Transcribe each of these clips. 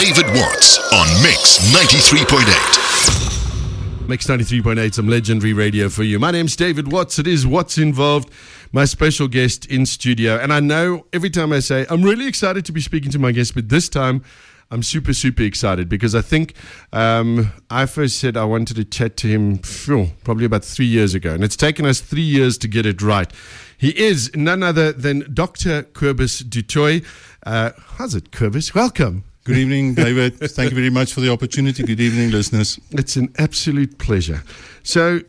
David Watts on Mix 93.8. Mix 93.8, some legendary radio for you. My name's David Watts. It is What's Involved, my special guest in studio. And I know every time I say, I'm really excited to be speaking to my guest, but this time I'm super, super excited because I think um, I first said I wanted to chat to him phew, probably about three years ago. And it's taken us three years to get it right. He is none other than Dr. Kobus du Toit. Uh, how's it, Kobus? Welcome. Good evening, David. Thank you very much for the opportunity. Good evening, listeners. It's an absolute pleasure. So,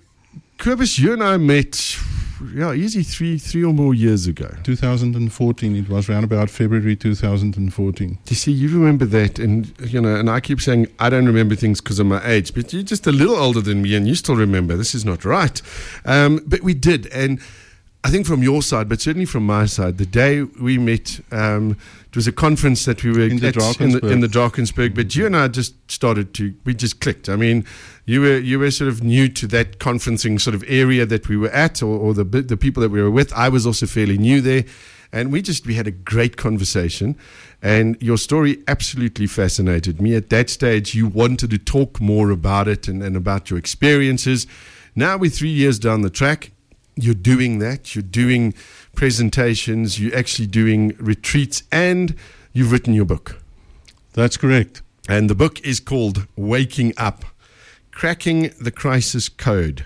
Kobus, you and I met, yeah, easy three, three or more years ago. 2014. It was around about February 2014. You see, you remember that, and you know, and I keep saying I don't remember things because of my age, but you're just a little older than me, and you still remember. This is not right, um, but we did, and I think from your side, but certainly from my side, the day we met, um, it was a conference that we were In the at, in, the, in the Drakensberg. But you and I just started to, we just clicked. I mean, you were you were sort of new to that conferencing sort of area that we were at, or, or the the people that we were with. I was also fairly new there, and we just we had a great conversation. And your story absolutely fascinated me. At that stage, you wanted to talk more about it and, and about your experiences. Now we're three years down the track you're doing that. You're doing presentations. You're actually doing retreats, and you've written your book. That's correct. And the book is called Waking Up Cracking the Crisis Code.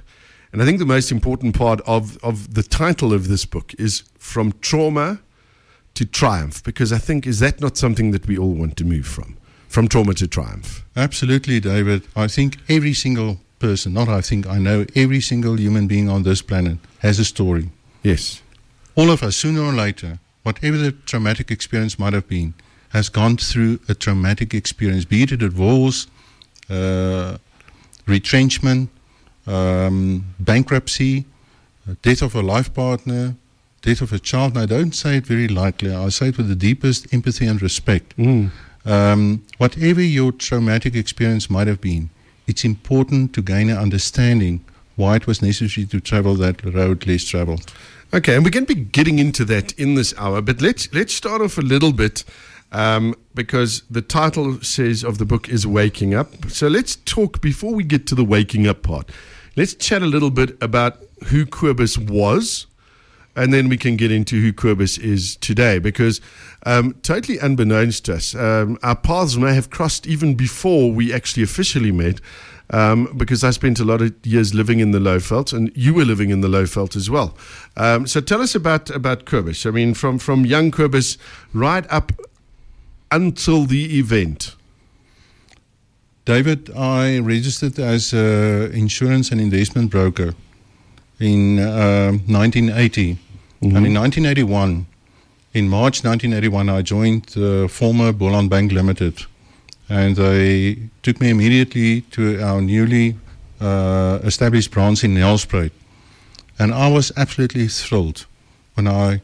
And I think the most important part of, of the title of this book is From Trauma to Triumph, because I think, is that not something that we all want to move from? From trauma to triumph. Absolutely, David. I think every single person, not I think, I know every single human being on this planet has a story. Yes. All of us, sooner or later, whatever the traumatic experience might have been, has gone through a traumatic experience, be it a divorce, uh, retrenchment, um, bankruptcy, death of a life partner, death of a child. And I don't say it very lightly. I say it with the deepest empathy and respect. Mm. Um, whatever your traumatic experience might have been, it's important to gain an understanding why it was necessary to travel that road less traveled. Okay, and we're going to be getting into that in this hour, but let's let's start off a little bit um, because the title says of the book is waking up. So let's talk before we get to the waking up part. Let's chat a little bit about who Kobus was, and then we can get into who Kobus is today. Because um, totally unbeknownst to us, um, our paths may have crossed even before we actually officially met. Um, because I spent a lot of years living in the Lowveld, and you were living in the Lowveld as well. Um, so tell us about about Kobus. I mean, from from young Kobus right up until the event. David, I registered as an insurance and investment broker in uh, 1980. Mm-hmm. And in 1981, in March 1981, I joined the former Boland Bank Limited. And they took me immediately to our newly uh, established branch in Nelspruit. And I was absolutely thrilled when I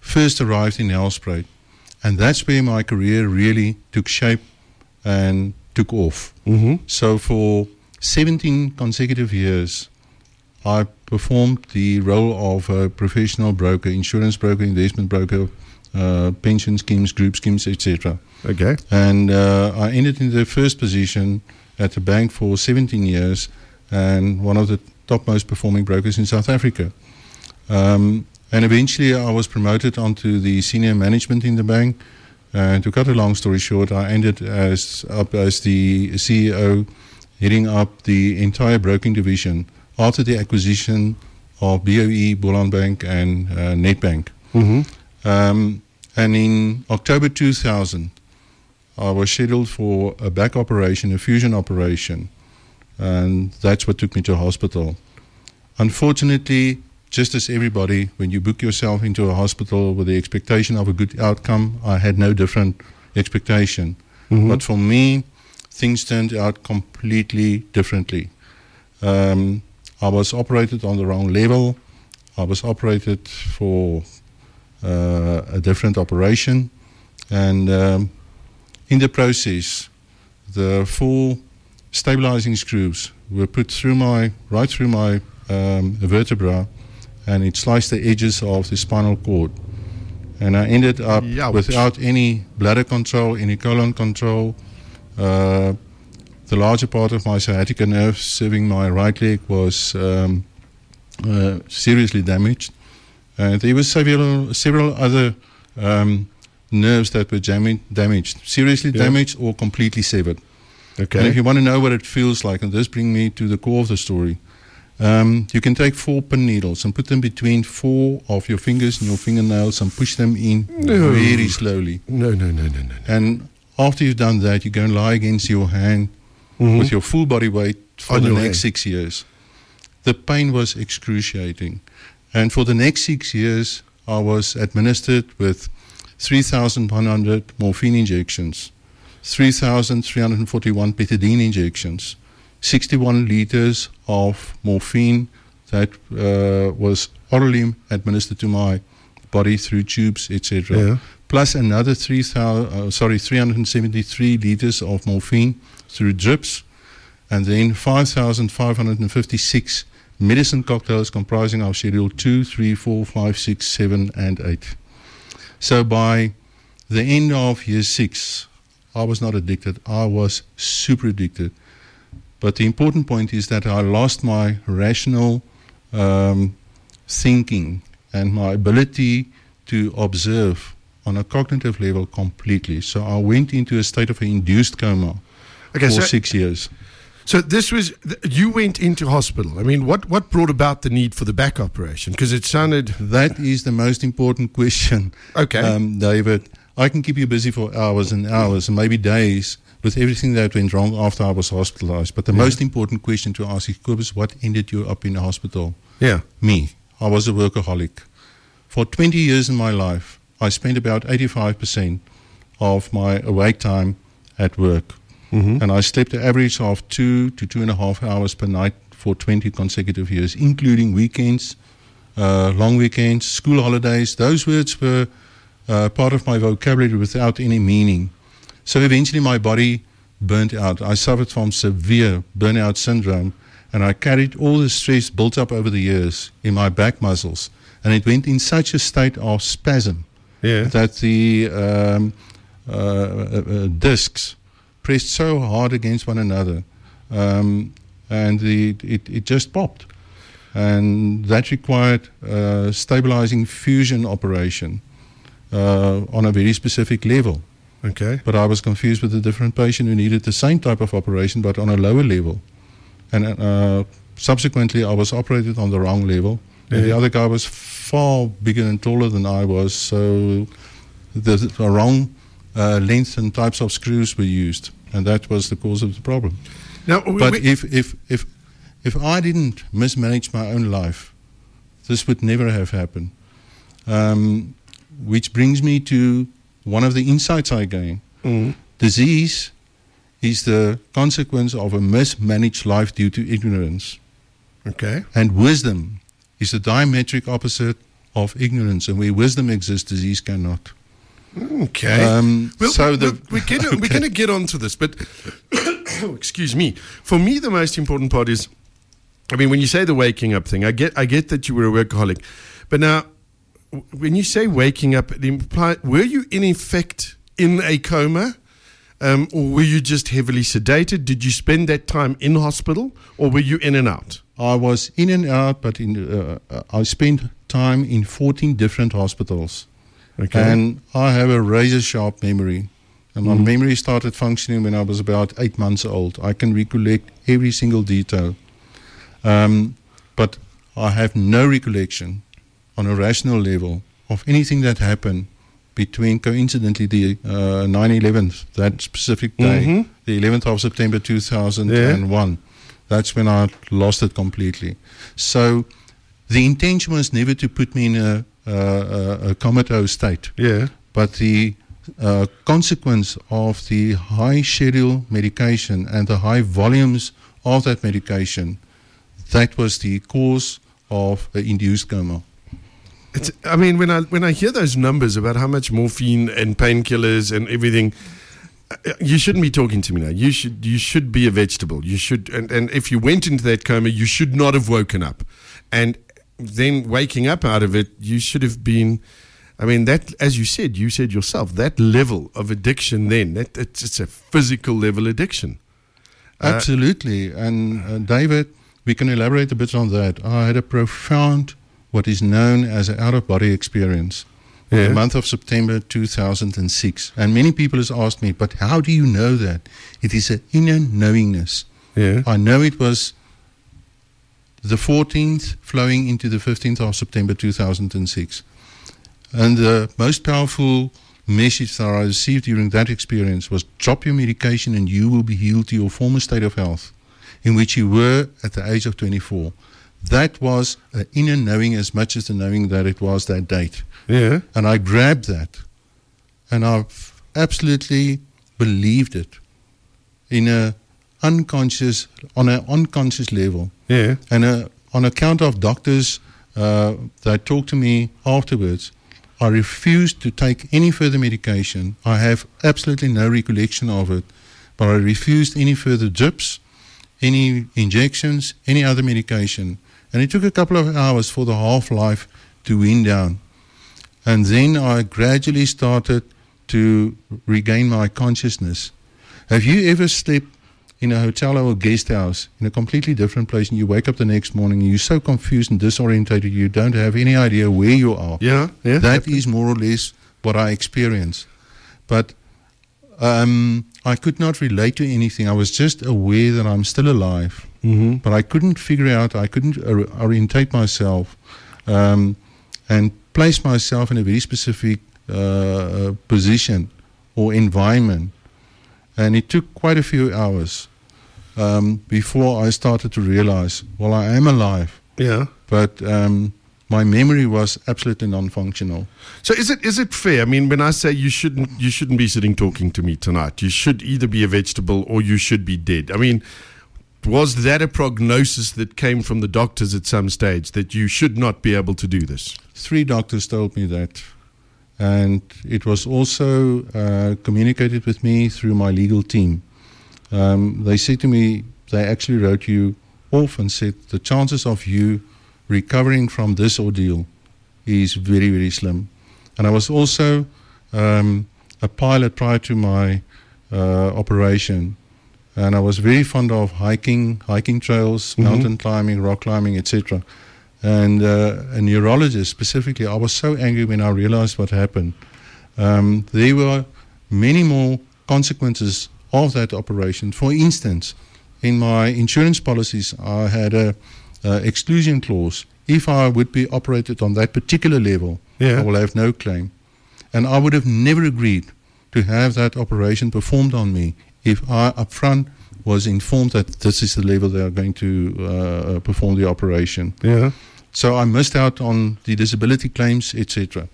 first arrived in Nelspruit. And that's where my career really took shape and took off. Mm-hmm. So for 17 consecutive years, I performed the role of a professional broker, insurance broker, investment broker, uh, pension schemes, group schemes, etc. Okay. And uh, I ended in the first position at the bank for 17 years and one of the topmost performing brokers in South Africa. Um, and eventually I was promoted onto the senior management in the bank. And to cut a long story short, I ended as up as the CEO, heading up the entire broking division after the acquisition of BOE, Boland Bank, and uh, Nedbank. Mm-hmm. Um, and in October 2000, I was scheduled for a back operation, a fusion operation, and that's what took me to hospital. Unfortunately, just as everybody, when you book yourself into a hospital with the expectation of a good outcome, I had no different expectation. Mhm. But for me, things turned out completely differently. Um, I was operated on the wrong level. I was operated for uh, a different operation. And um, in the process, the four stabilizing screws were put through my, right through my um, vertebra, and it sliced the edges of the spinal cord. And I ended up without any bladder control, any colon control. Uh, the larger part of my sciatica nerve serving my right leg was um, uh, seriously damaged. And there were several, several other um, nerves that were jam- damaged, seriously Yeah. damaged or completely severed. Okay. And if you want to know what it feels like, and this brings me to the core of the story, um, you can take four pin needles and put them between four of your fingers and your fingernails and push them in No. very slowly. No, no, no, no, no. And after you've done that, you go and lie against your hand Mhm. with your full body weight for On the next six years. The pain was excruciating. And for the next six years, I was administered with 3,100 morphine injections, 3,341 pethidine injections, 61 liters of morphine that uh, was orally administered to my body through tubes, etc Yeah. Plus another 3,000, uh, sorry, 373 liters of morphine through drips, and then 5,556 medicine cocktails comprising of schedule 2, 3, 4, 5, 6, 7, and 8. So by the end of year 6, I was not addicted, I was super addicted. But the important point is that I lost my rational um, thinking and my ability to observe on a cognitive level completely. So I went into a state of an induced coma Okay, for so, six years. so this was th- you went into hospital. I mean, what what brought about the need for the back operation? Because it sounded That is the most important question, okay. um, David. I can keep you busy for hours and hours and maybe days with everything that went wrong after I was hospitalized. But the Yeah. most important question to ask is, what ended you up in the hospital? yeah. Me. I was a workaholic. For 20 years in my life, I spent about 85% of my awake time at work. Mm-hmm. And I slept an average of two to two and a half hours per night for 20 consecutive years, including weekends, uh, long weekends, school holidays. Those words were uh, part of my vocabulary without any meaning. So eventually my body burnt out. I suffered from severe burnout syndrome, and I carried all the stress built up over the years in my back muscles. And it went in such a state of spasm Yeah. that the um, uh, uh, uh, discs pressed so hard against one another, um, and the, it, it just popped. And that required uh, stabilizing fusion operation uh, on a very specific level. Okay. But I was confused with a different patient who needed the same type of operation but on a lower level. And uh, subsequently, I was operated on the wrong level. And the other guy was far bigger and taller than I was, so the, the wrong uh, length and types of screws were used. And that was the cause of the problem. Now, But w- if, if, if, if I didn't mismanage my own life, this would never have happened. Um, which brings me to one of the insights I gained. Mm. Disease is the consequence of a mismanaged life due to ignorance. okay. And wisdom is the diametric opposite of ignorance. And where wisdom exists, disease cannot. Okay. Um, Well, so the, we're gonna we're gonna get onto this, but excuse me. For me, the most important part is, I mean, when you say the waking up thing, I get I get that you were a workaholic, but now when you say waking up, it imply were you in effect in a coma, um, or were you just heavily sedated? Did you spend that time in hospital, or were you in and out? I was in and out, but in, uh, uh, I spent time in 14 different hospitals. Okay. And I have a razor sharp memory. And my Mhm. memory started functioning when I was about eight months old. I can recollect every single detail. Um, but I have no recollection on a rational level of anything that happened between, coincidentally, the uh, 9 11th, that specific day, Mhm. the 11th of September 2001. That's when I lost it completely. So the intention was never to put me in a, a, a, comatose state. yeah. But the uh, consequence of the high schedule medication and the high volumes of that medication, that was the cause of the induced coma. It's, I mean, when I when I hear those numbers about how much morphine and painkillers and everything, you shouldn't be talking to me now. You should you should be a vegetable. You should, and, and if you went into that coma, you should not have woken up, and then waking up out of it, you should have been. I mean, that, as you said, you said yourself, that level of addiction then, that, it's, it's a physical level addiction. Uh, Absolutely. And uh, David, we can elaborate a bit on that. I had a profound, what is known as an out of body experience. Yeah. The month of September 2006. And many people has asked me, but how do you know that? It is an inner knowingness. Yeah. I know it was the 14th flowing into the 15th of September 2006. And the most powerful message that I received during that experience was drop your medication and you will be healed to your former state of health in which you were at the age of 24. That was an inner knowing as much as the knowing that it was that date. Yeah. And I grabbed that and I've absolutely believed it in a unconscious, on an unconscious level. Yeah. And uh, on account of doctors uh, that talked to me afterwards, I refused to take any further medication. I have absolutely no recollection of it, but I refused any further drips, any injections, any other medication. And it took a couple of hours for the half life to wind down. And then I gradually started to regain my consciousness. Have you ever slept in a hotel or a guest house in a completely different place and you wake up the next morning and you're so confused and disorientated you don't have any idea where you are? Yeah. Yeah. That is more or less what I experienced. But um, I could not relate to anything. I was just aware that I'm still alive, mm-hmm. but I couldn't figure out, I couldn't or- orientate myself um, and place myself in a very specific uh, position or environment. And it took quite a few hours um, before I started to realize, well, I am alive, Yeah. but um, my memory was absolutely non-functional. So is it is it fair? I mean, when I say you shouldn't you shouldn't be sitting talking to me tonight, you should either be a vegetable or you should be dead. I mean, was that a prognosis that came from the doctors at some stage that you should not be able to do this? Three doctors told me that. And it was also uh, communicated with me through my legal team. Um, they said to me, they actually wrote you off and said the chances of you recovering from this ordeal is very, very slim. And I was also um, a pilot prior to my uh, operation. And I was very fond of hiking, hiking trails, Mhm. mountain climbing, rock climbing, etc. And uh, a neurologist specifically, I was so angry when I realized what happened. Um, there were many more consequences of that operation. For instance, in my insurance policies, I had a, uh exclusion clause. If I would be operated on that particular level, Yeah. I will have no claim. And I would have never agreed to have that operation performed on me if I upfront was informed that this is the level they are going to uh, perform the operation. Yeah. So I missed out on the disability claims, etc.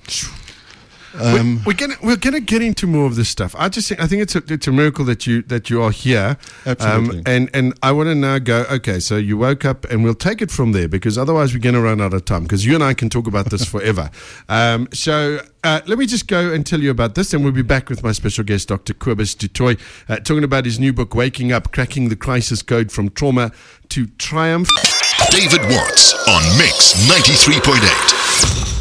Um, we're, we're gonna we're gonna get into more of this stuff. I just think I think it's a it's a miracle that you that you are here. Absolutely. Um, and and I want to now go. Okay, so you woke up, and we'll take it from there because otherwise we're gonna run out of time. Because you and I can talk about this forever. Um, so. Uh, let me just go and tell you about this, and we'll be back with my special guest, Dr. Kobus du Toit, uh, talking about his new book, Waking Up Cracking the Crisis Code from Trauma to Triumph. David Watts on Mix 93.8.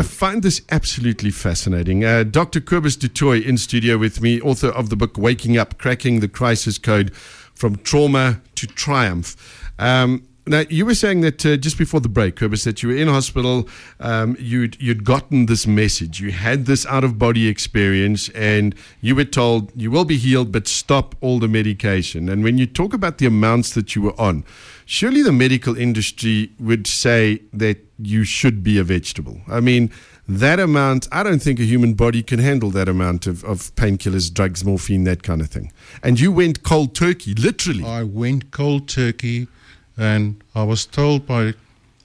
I find this absolutely fascinating. Uh, Dr. Kobus du Toit in studio with me, author of the book Waking Up, Cracking the Crisis Code from Trauma to Triumph. Um, now, you were saying that uh, just before the break, Kobus, that you were in hospital, um, you'd, you'd gotten this message. You had this out of body experience, and you were told you will be healed, but stop all the medication. And when you talk about the amounts that you were on, surely the medical industry would say that you should be a vegetable. I mean, that amount, I don't think a human body can handle that amount of, of painkillers, drugs, morphine, that kind of thing. And you went cold turkey, literally. I went cold turkey, and I was told by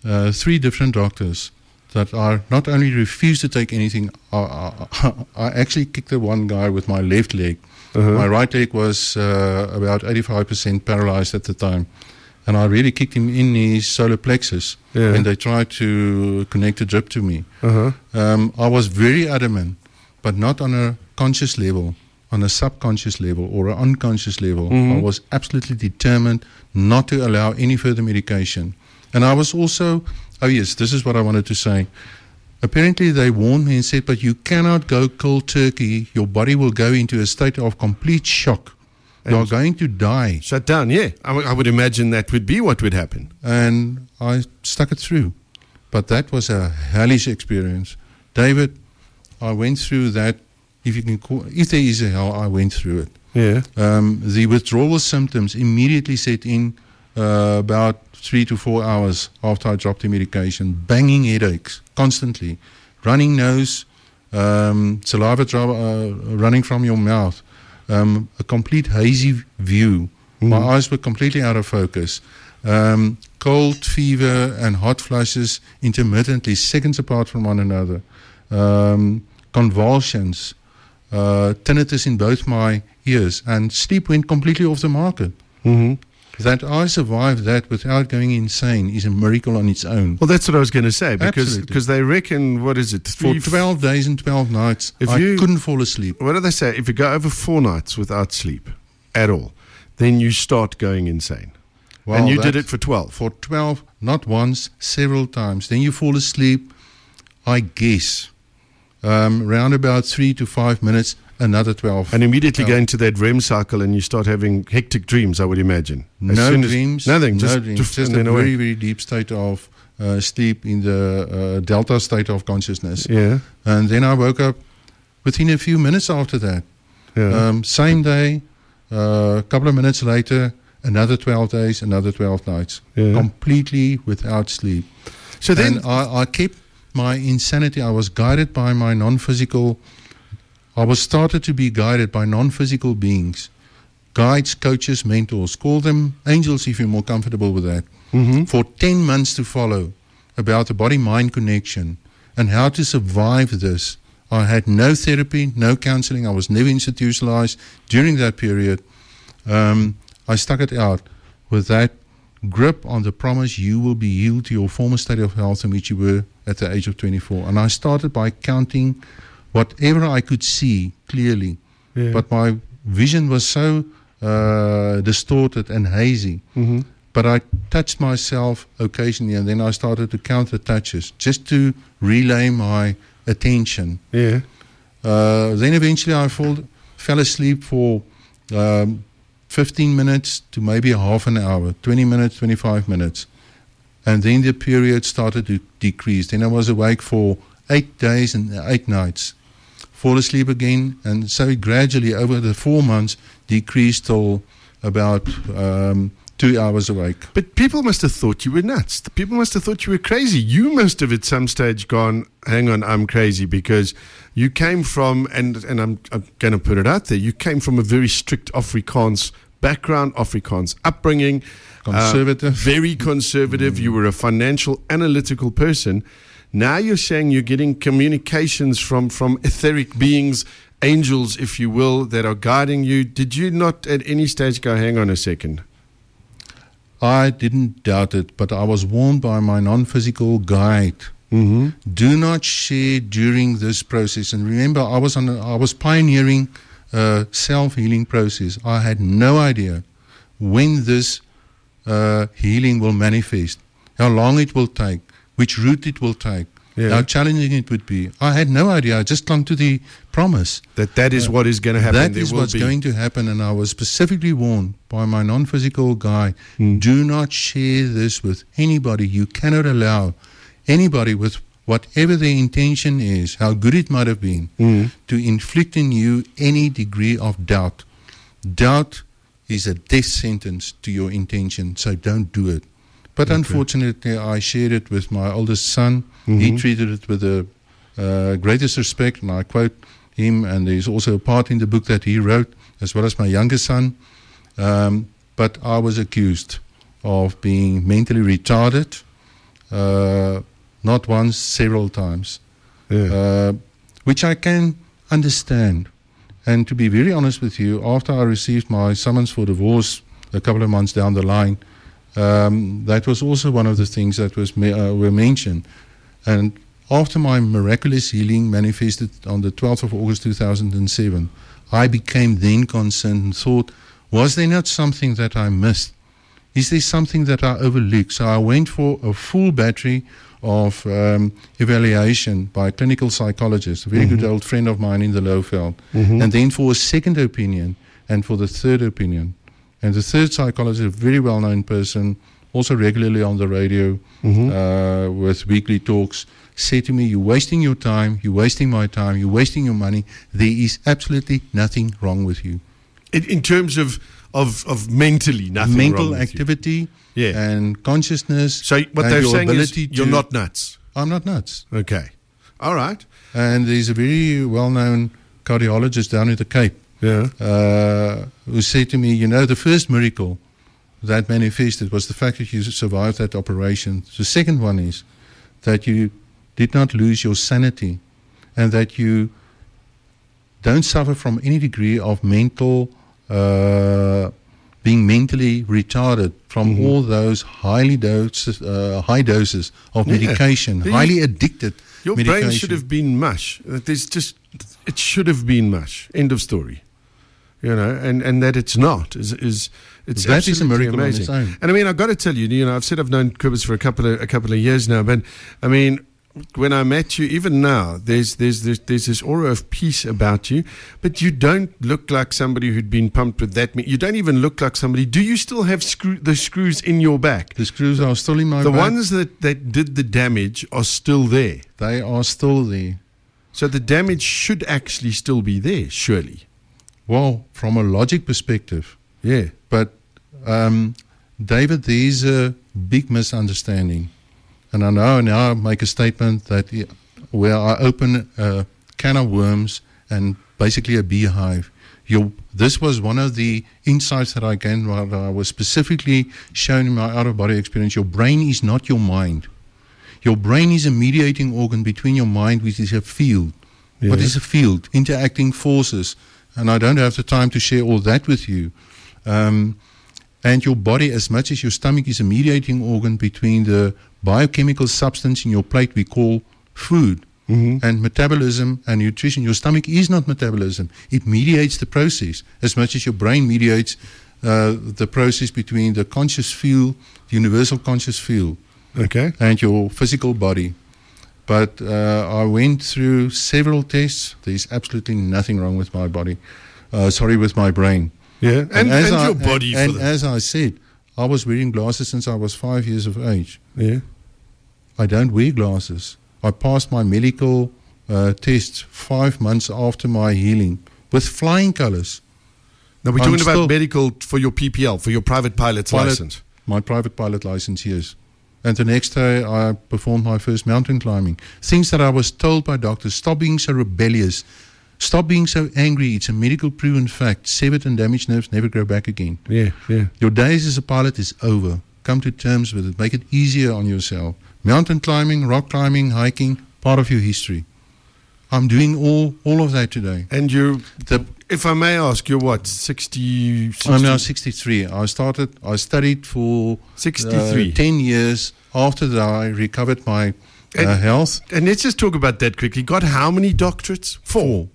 uh, three different doctors that I not only refused to take anything, I, I, I actually kicked the one guy with my left leg. My right leg was uh, about 85% paralyzed at the time. And I really kicked him in his solar plexus. Yeah. And they tried to connect a drip to me. Uh-huh. Um, I was very adamant, but not on a conscious level, on a subconscious level or an unconscious level. I was absolutely determined not to allow any further medication. And I was also, oh yes, this is what I wanted to say. apparently they warned me and said, but you cannot go cold turkey. Your body will go into a state of complete shock. You are going to die. Shut down, yeah. I, w- I would imagine that would be what would happen. And I stuck it through. But that was a hellish experience. David, I went through that. If you can call, if there is a hell, I went through it. Yeah. Um, the withdrawal symptoms immediately set in uh, about three to four hours after I dropped the medication. Banging headaches constantly, running nose, um, saliva dro- uh, running from your mouth, um, a complete hazy view. My eyes were completely out of focus. Um, cold, fever, and hot flushes intermittently, seconds apart from one another. Um, convulsions, uh, tinnitus in both my ears, and sleep went completely off the market. Mm-hmm. That I survived that without going insane is a miracle on its own. Well, that's what I was going to say because because they reckon what is it For 12 days and 12 nights, If I you- couldn't fall asleep. What do they say? If you go over four nights without sleep at all, then you start going insane. Well, and you did it for twelve. For 12, not once, several times. Then you fall asleep, I guess, um, around about three to five minutes, another 12. And immediately Well- go into that REM cycle and you start having hectic dreams, I would imagine. As no dreams, nothing, just, no dreams, just, just a away. very, very deep state of uh, sleep in the uh, delta state of consciousness. Yeah, And then I woke up within a few minutes after that. yeah. Um, same day, a uh, couple of minutes later, another 12 days, another 12 nights. Yeah. Completely without sleep. so then, and I, I kept my insanity. I was guided by my non-physical. I was started to be guided by non-physical beings, guides, coaches, mentors. Call them angels if you're more comfortable with that. Mhm. For ten months to follow about the body-mind connection and how to survive this. I had no therapy, no counseling. I was never institutionalized during that period. Um, I stuck it out with that grip on the promise you will be healed to your former state of health in which you were at the age of 24. And I started by counting whatever I could see clearly. Yeah. But my vision was so uh, distorted and hazy. Mhm. But I touched myself occasionally and then I started to count the touches just to relay my attention. yeah, Uh, then eventually I fall, fell asleep for um, 15 minutes to maybe a half an hour, 20 minutes, 25 minutes. And then the period started to decrease. Then I was awake for eight days and eight nights. Fall asleep again, and so it gradually over the four months decreased till about um, two hours awake. But people must have thought you were nuts. The people must have thought you were crazy. You must have at some stage gone, hang on, I'm crazy because you came from, and, and I'm, I'm going to put it out there, you came from a very strict Afrikaans background, Afrikaans upbringing. uh, Conservative. very conservative. You were a financial, analytical person. Now you're saying you're getting communications from, from etheric beings, angels, if you will, that are guiding you. Did you not at any stage go, hang on a second? I didn't doubt it, but I was warned by my non physical guide. Mm-hmm. Do not share during this process. And remember, I was on. A, I was pioneering a self healing process. I had no idea when this uh, healing will manifest, how long it will take, which route it will take, Yeah. how challenging it would be. I had no idea. I just clung to the promise. That that is what is going to happen. That There is what's be. going to happen, and I was specifically warned by my non-physical guy Hmm. do not share this with anybody. You cannot allow anybody with whatever their intention is, how good it might have been, Hmm. to inflict in you any degree of doubt. Doubt is a death sentence to your intention, so don't do it. But unfortunately, I shared it with my oldest son. He Mhm. treated it with the uh, greatest respect, and I quote him. And there's also a part in the book that he wrote, as well as my youngest son. Um, but I was accused of being mentally retarded, uh, not once, several times, Yeah. uh, which I can understand. And to be very honest with you, after I received my summons for divorce a couple of months down the line, um, that was also one of the things that was uh, were mentioned. And after my miraculous healing manifested on the 12th of August 2007, I became then concerned and thought, was there not something that I missed? Is there something that I overlooked? So I went for a full battery of um, evaluation by a clinical psychologist, a very good old friend of mine in the Lowveld, and then for a second opinion and for the third opinion. And the third psychologist, a very well known person, also regularly on the radio uh, with weekly talks, said to me, You're wasting your time, you're wasting my time, you're wasting your money. There is absolutely nothing wrong with you. In, in terms of, of, of mentally, nothing Mental wrong with you. activity Yeah. and consciousness. So what they're saying is you're to- not nuts. I'm not nuts. Okay. All right. And there's a very well known cardiologist down in the Cape Yeah. uh, who said to me, You know, the first miracle that manifested was the fact that you survived that operation. The second one is that you did not lose your sanity and that you don't suffer from any degree of mental, uh, being mentally retarded from all those highly doses, uh, high doses of medication, You- highly addicted Your medication. brain should have been mush. There's just, it should have been mush. End of story. You know, and, and that it's not is is it's That is a miracle amazing. And I mean, I've got to tell you, you know, I've said I've known Kobus for a couple of a couple of years now, but I mean, when I met you, even now, there's there's there's, there's this aura of peace about you, but you don't look like somebody who'd been pumped with that. You don't even look like somebody. Do you still have screw the screws in your back? The screws are still in my The back. ones that, that did the damage are still there. They are still there. So the damage should actually still be there, surely. Well, from a logic perspective, Yeah. but um, David, there's a big misunderstanding, and I know now I make a statement that where I open a can of worms and basically a beehive. Your, this was one of the insights that I gained while I was specifically shown in my out of body experience. Your brain is not your mind. Your brain is a mediating organ between your mind, which is a field. What Yeah. is a field? Interacting forces. And I don't have the time to share all that with you. Um, and your body, as much as your stomach is a mediating organ between the biochemical substance in your plate we call food and metabolism and nutrition. Your stomach is not metabolism, it mediates the process as much as your brain mediates uh, the process between the conscious field, the universal conscious field Okay. and your physical body. But uh, I went through several tests. There's absolutely nothing wrong with my body. Uh, sorry, with my brain. Yeah. And, and, as I- your body And, for and as I said, I was wearing glasses since I was five years of age. Yeah. I don't wear glasses. I passed my medical uh, tests five months after my healing with flying colors. Now we're I'm talking about medical for your PPL, for your private pilot's Pilot- license. My private pilot license, yes. And the next day, I performed my first mountain climbing. Things that I was told by doctors stop being so rebellious, stop being so angry. It's a medical proven fact. Severed and damaged nerves never grow back again. Yeah, yeah. Your days as a pilot is over. Come to terms with it. Make it easier on yourself. Mountain climbing, rock climbing, hiking, part of your history. I'm doing all, all of that today. And you, The, if I may ask, you're what, 60, 60 I'm now 63. I started, I studied for 63. uh, 10 years after that I recovered my uh, health. And let's just talk about that quickly. Got how many doctorates? Four.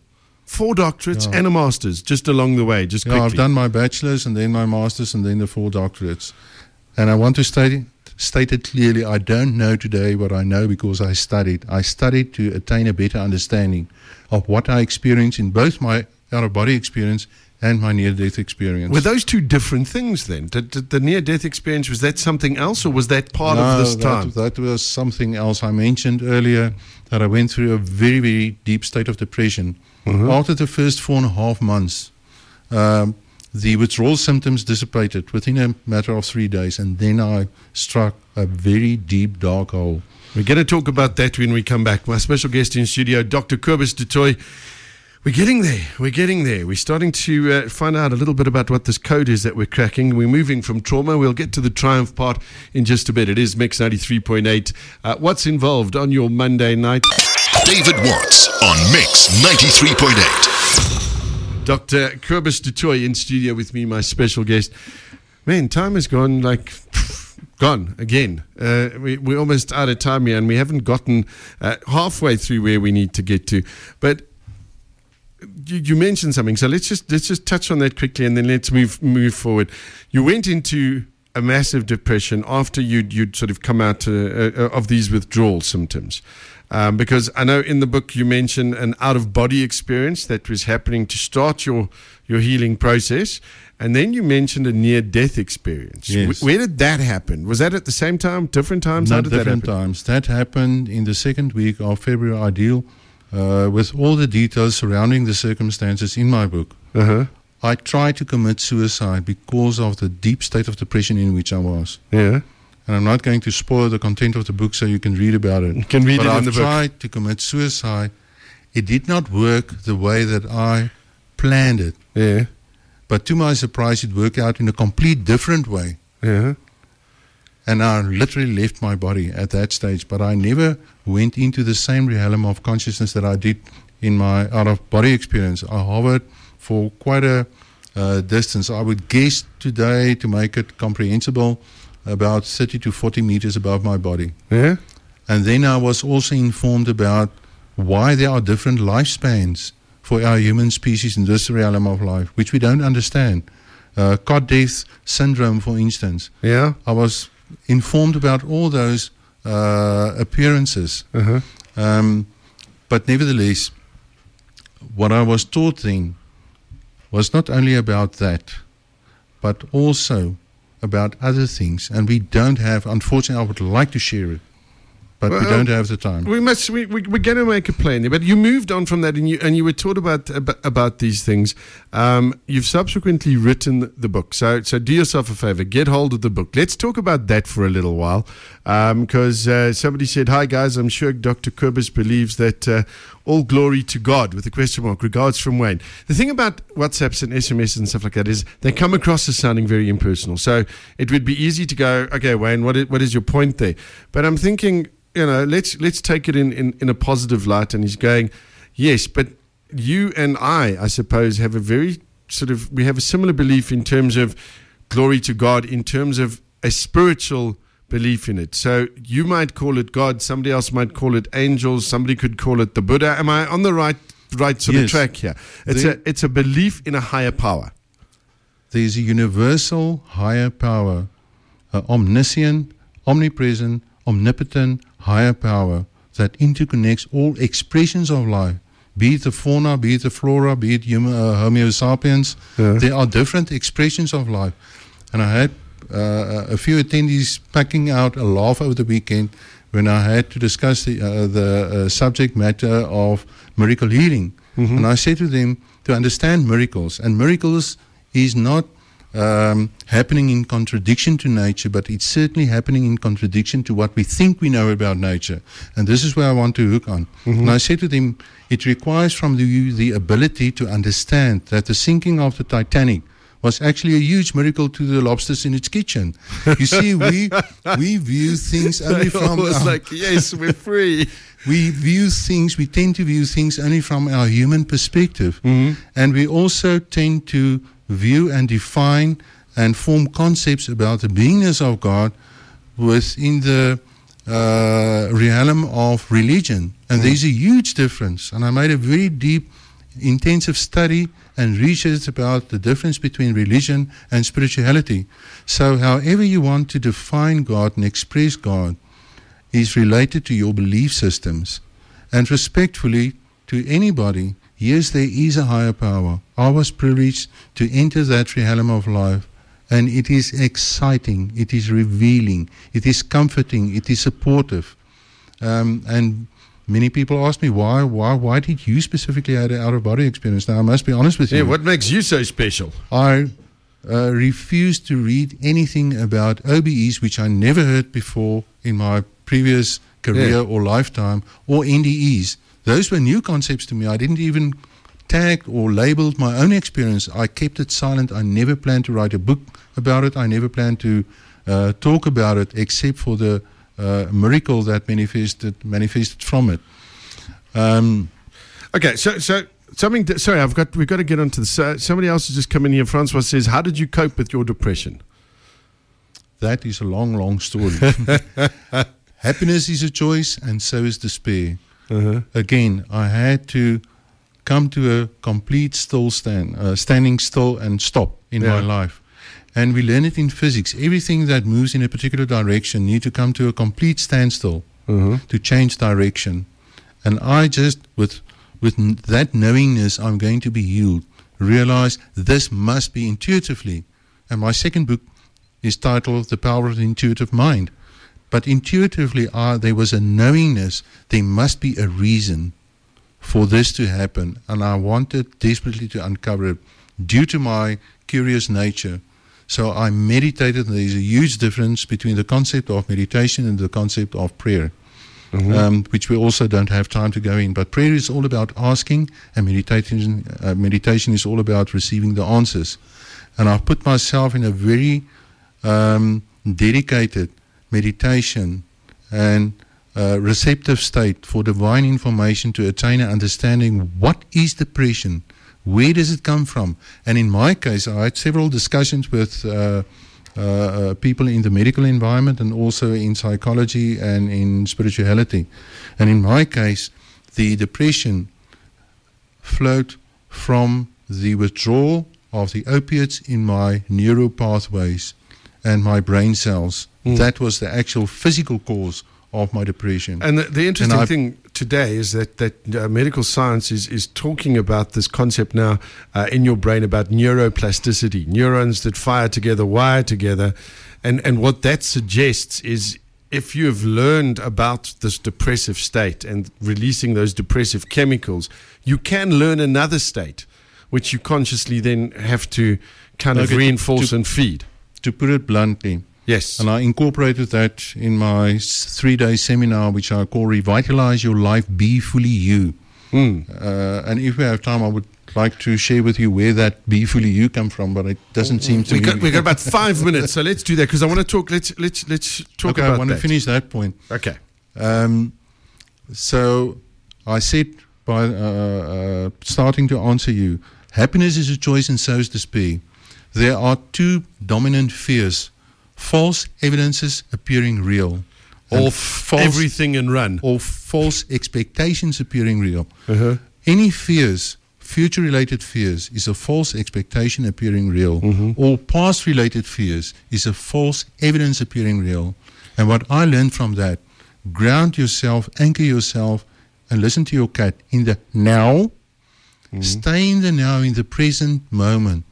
Four doctorates Yeah. and a master's just along the way, just Yeah, quickly. I've done my bachelor's and then my master's and then the four doctorates. And I want to state, state it clearly I don't know today what I know because I studied. I studied to attain a better understanding of what I experienced in both my out of body experience and my near death experience. Were those two different things then? Did, did the near death experience, was that something else or was that part No, of this that, time? That was something else. I mentioned earlier that I went through a very, very deep state of depression. Mm-hmm. After the first four and a half months, um, the withdrawal symptoms dissipated within a matter of three days, and then I struck a very deep, dark hole. We're going to talk about that when we come back. My special guest in studio, Dr. Kobus du Toit. We're getting there. We're getting there. We're starting to uh, find out a little bit about what this code is that we're cracking. We're moving from trauma. We'll get to the triumph part in just a bit. It is Mix 93.8. Uh, what's involved on your Monday night? David Watts on Mix 93.8. Dr. Kobus du Toit in studio with me, my special guest. Man, time has gone like gone again. Uh, we, we're almost out of time here, and we haven't gotten uh, halfway through where we need to get to. But you, you mentioned something, so let's just let's just touch on that quickly, and then let's move move forward. You went into a massive depression after you'd you'd sort of come out uh, uh, of these withdrawal symptoms. Um, because I know in the book you mention an out of body experience that was happening to start your your healing process, and then you mentioned a near death experience. Yes. Wh- where did that happen? Was that at the same time, different times? How Not did that different happen? times. That happened in the second week of February Ideal, uh, with all the details surrounding the circumstances in my book. Uh huh. I tried to commit suicide because of the deep state of depression in which I was. Yeah. And I'm not going to spoil the content of the book so you can read about it. You can read but it in I've the book. I tried to commit suicide. It did not work the way that I planned it. Yeah. But to my surprise, it worked out in a complete different way. Yeah. And I literally left my body at that stage. But I never went into the same realm of consciousness that I did in my out of body experience. I hovered for quite a uh, distance. I would guess today, to make it comprehensible, about 30 to 40 meters above my body. Yeah. And then I was also informed about why there are different lifespans for our human species in this realm of life, which we don't understand. Uh, cot death syndrome, for instance. Yeah. I was informed about all those uh, appearances. Uh huh. Um, but nevertheless, what I was taught then was not only about that, but also about other things. And we don't have, unfortunately, I would like to share it, but we don't have the time. We must. We, we we're going to make a plan there. But you moved on from that, and you and you were taught about about, about these things. Um, you've subsequently written the book. So so do yourself a favor, get hold of the book. Let's talk about that for a little while, because uh, somebody said, "Hi guys, I'm sure Dr. Kobus believes that uh, all glory to God with a question mark. Regards from Wayne." The thing about WhatsApps and SMS and stuff like that is they come across as sounding very impersonal. So it would be easy to go, "Okay, Wayne, what is, what is your point there?" But I'm thinking you know, let's let's take it in, in, in a positive light. And he's going, yes, but you and I, I suppose, have a very sort of we have a similar belief in terms of glory to God, in terms of a spiritual belief in it. So you might call it God, somebody else might call it angels, somebody could call it the Buddha. Am I on the right right sort of track here? It's The- a it's a belief in a higher power. There's a universal higher power, uh, omniscient, omnipresent, omnipotent higher power that interconnects all expressions of life, be it the fauna, be it the flora, be it uh, Homo sapiens. Yeah. There are different expressions of life. And I had uh, a few attendees packing out a laugh over the weekend when I had to discuss the, uh, the uh, subject matter of miracle healing. And I said to them to understand miracles, and miracles is not um, happening in contradiction to nature, but it's certainly happening in contradiction to what we think we know about nature. And this is where I want to hook on. And I said to them, it requires from you the ability to understand that the sinking of the Titanic was actually a huge miracle to the lobsters in its kitchen. You see, we we view things only from it's our- like, yes, we're free. we view things, we tend to view things only from our human perspective. And we also tend to view and define and form concepts about the beingness of God within the uh, realm of religion. And there's a huge difference. And I made a very deep, intensive study and research about the difference between religion and spirituality. So, however you want to define God and express God, is related to your belief systems. And respectfully to anybody, yes, there is a higher power. I was privileged to enter that realm of life. And it is exciting, it is revealing, it is comforting, it is supportive. Um, and many people ask me, why, why, why did you specifically have an out of body experience? Now, I must be honest with Yeah, you. what makes you so special? I uh, refuse to read anything about OBEs, which I never heard before in my previous career Yeah. or lifetime, or NDEs. Those were new concepts to me. I didn't even tag or labeled my own experience. I kept it silent. I never planned to write a book about it. I never planned to uh, talk about it, except for the miracle that manifested manifested from it. Um, Okay, so so something. that- sorry, I've got we've got to get onto this. Uh, somebody else has just come in here. Francois says, "How did you cope with your depression?" That is a long, long story. Happiness is a choice, and so is despair. Uh-huh. Again, I had to come to a complete still stand, uh, standing still and stop in my life. And we learn it in physics. Everything that moves in a particular direction need to come to a complete standstill to change direction. And I just, with with n- that knowingness, I'm going to be healed. Realize this must be intuitively. And my second book is titled The Power of the Intuitive Mind. But intuitively, uh, there was a knowingness. There must be a reason for this to happen. And I wanted desperately to uncover it due to my curious nature. So I meditated. and There's a huge difference between the concept of meditation and the concept of prayer, um, which we also don't have time to go in. But prayer is all about asking, and meditation, uh, meditation is all about receiving the answers. And I've put myself in a very um, dedicated meditation and uh, receptive state for divine information to attain an understanding what is depression, where does it come from, and in my case, I had several discussions with. Uh, uh, uh, people in the medical environment and also in psychology and in spirituality. And in my case, the depression flowed from the withdrawal of the opiates in my neural pathways and my brain cells. That was the actual physical cause of my depression. And the, the interesting I- thing today is that that uh, medical science is is talking about this concept now uh, in your brain about neuroplasticity, neurons that fire together, wire together, and and what that suggests is. If you have learned about this depressive state and releasing those depressive chemicals, you can learn another state, which you consciously then have to kind of Okay, to- reinforce to- and feed. to put it bluntly, Yes. and I incorporated that in my three day seminar, which I call Revitalize Your Life, Be Fully You. Mm. Uh, and if we have time, I would like to share with you where that Be Fully You come from, but it doesn't seem to We got, we got about five minutes, so let's do that because I want to talk. Let's let's let's talk okay, about I want that. to finish that point. Okay. Um, so I said by uh, uh, starting to answer you, happiness is a choice and so is despair. There are two dominant fears: false evidences appearing real, and Or false everything and run. or false expectations appearing real. Uh-huh. Any fears, future related fears, is a false expectation appearing real. Or past related fears is a false evidence appearing real. And what I learned from that, ground yourself, anchor yourself, and listen to your cat in the now. Stay in the now, in the present moment.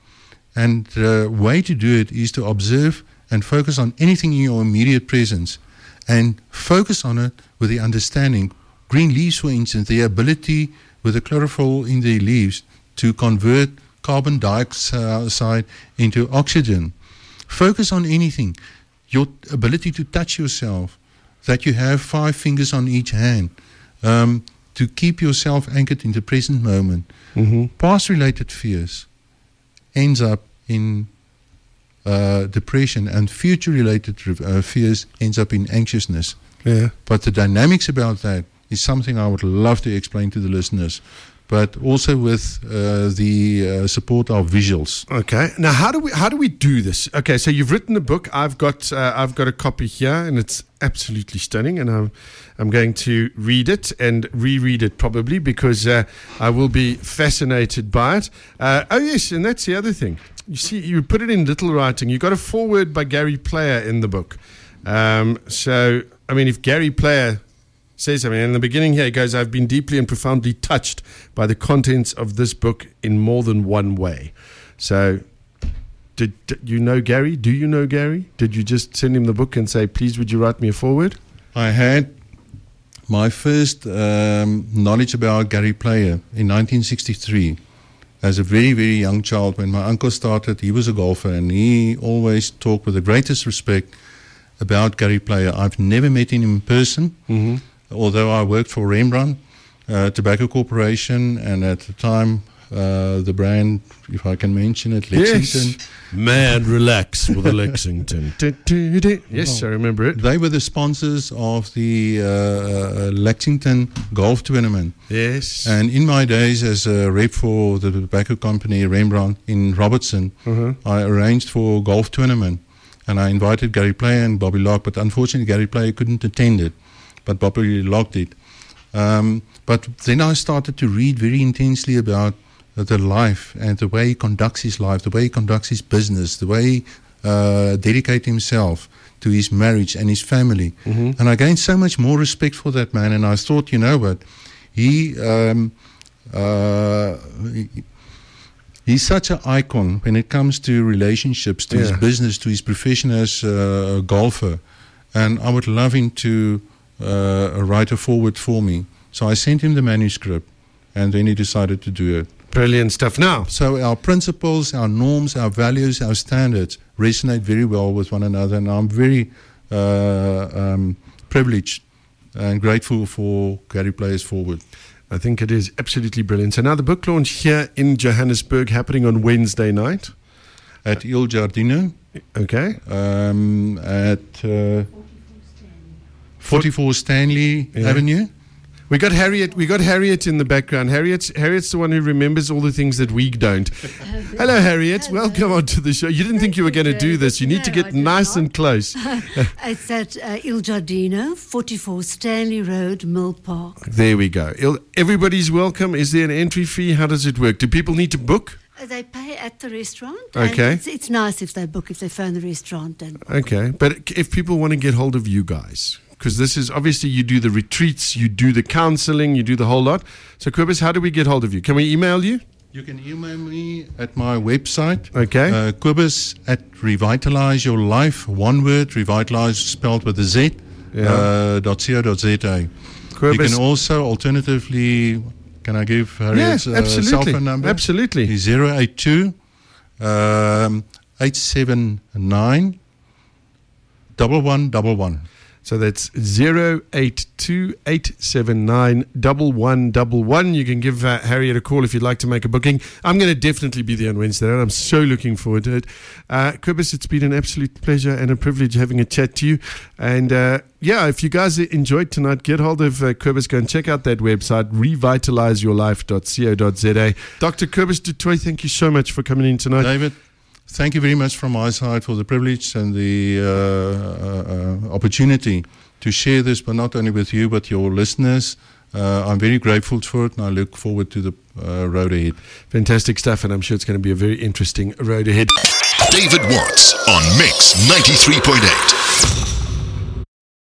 And the way to do it is to observe and focus on anything in your immediate presence and focus on it with the understanding. Green leaves, for instance, the ability with the chlorophyll in the leaves to convert carbon dioxide into oxygen. Focus on anything. Your ability to touch yourself, that you have five fingers on each hand, um, to keep yourself anchored in the present moment. Past related fears ends up in uh, depression, and future related uh, fears ends up in anxiousness. Yeah. But the dynamics about that is something I would love to explain to the listeners, but also with uh, the uh, support of visuals. Okay. Now, how do we how do we do this? Okay, so you've written a book. I've got uh, I've got a copy here, and it's absolutely stunning. And I'm I'm going to read it and reread it probably because uh, I will be fascinated by it. Uh, oh yes, and that's the other thing. You see, you put it in little writing. You got a foreword by Gary Player in the book. Um, so I mean, if Gary Player says something. In the beginning here, he goes, I've been deeply and profoundly touched by the contents of this book in more than one way. So, did, did you know Gary? Do you know Gary? Did you just send him the book and say, please, would you write me a foreword? I had my first um, knowledge about Gary Player in 1963 as a very, very young child. When my uncle started, he was a golfer and he always talked with the greatest respect about Gary Player. I've never met him in person, although I worked for Rembrandt uh, Tobacco Corporation and at the time uh, the brand, if I can mention it, Lexington. Man, relax with the Lexington. Yes, I remember it. They were the sponsors of the uh, uh, Lexington golf tournament. Yes. And in my days as a rep for the tobacco company Rembrandt in Robertson, I arranged for a golf tournament. And I invited Gary Player and Bobby Locke, but unfortunately Gary Player couldn't attend it, but Bobby Locke did. Um, but then I started to read very intensely about the life and the way he conducts his life, the way he conducts his business, the way uh, dedicates himself to his marriage and his family. And I gained so much more respect for that man. And I thought, you know what, he. Um, uh, he- He's such an icon when it comes to relationships, to his business, to his profession as uh, a golfer. And I would love him to uh, write a forward for me. So I sent him the manuscript, and then he decided to do it. Brilliant stuff. Now, So our principles, our norms, our values, our standards resonate very well with one another, and I'm very uh, um, privileged and grateful for Gary Players Forward. I think it is absolutely brilliant. So now the book launch here in Johannesburg happening on Wednesday night. At Il Giardino, Okay. um, at uh, 44 Stanley Yeah. Avenue. We got Harriet. We got Harriet in the background. Harriet's Harriet's the one who remembers all the things that we don't. Hello, Harriet. Welcome onto the show. You didn't think you were going to do this. You need to No, I get did nice not. and close. It's at uh, Il Giardino, 44 Stanley Road, Milpark. There we go. Il- Everybody's welcome. Is there an entry fee? How does it work? Do people need to book? Uh, They pay at the restaurant. and Okay. It's, it's nice if they book, if they phone the restaurant. And Okay, but if people want to get hold of you guys, because this is obviously you do the retreats, you do the counseling, you do the whole lot. So, Kobus, how do we get hold of you? Can we email you? You can email me at my website. Okay. Uh, Kobus at Revitalize Your Life, one word, revitalize spelled with a Z, Yeah. uh, dot .co.za. You can also, alternatively, can I give Harriet's yeah, uh, cell absolutely. phone number? Absolutely. Is 082 um, 879 1111. So that's 0828791111. You can give uh, Harriet a call if you'd like to make a booking. I'm going to definitely be there on Wednesday, and I'm so looking forward to it. Uh, it's been an absolute pleasure and a privilege having a chat to you. And uh, yeah, if you guys enjoyed tonight, get hold of uh. Go and check out that website, revitalizeyourlife.co.za. Dr. Kobus Dutoy, thank you so much for coming in tonight. David, thank you very much from my side for the privilege and the uh, uh, uh, opportunity to share this, but not only with you, but your listeners. Uh, I'm very grateful for it, and I look forward to the uh, road ahead. Fantastic stuff, and I'm sure it's going to be a very interesting road ahead. David Watts on Mix 93.8.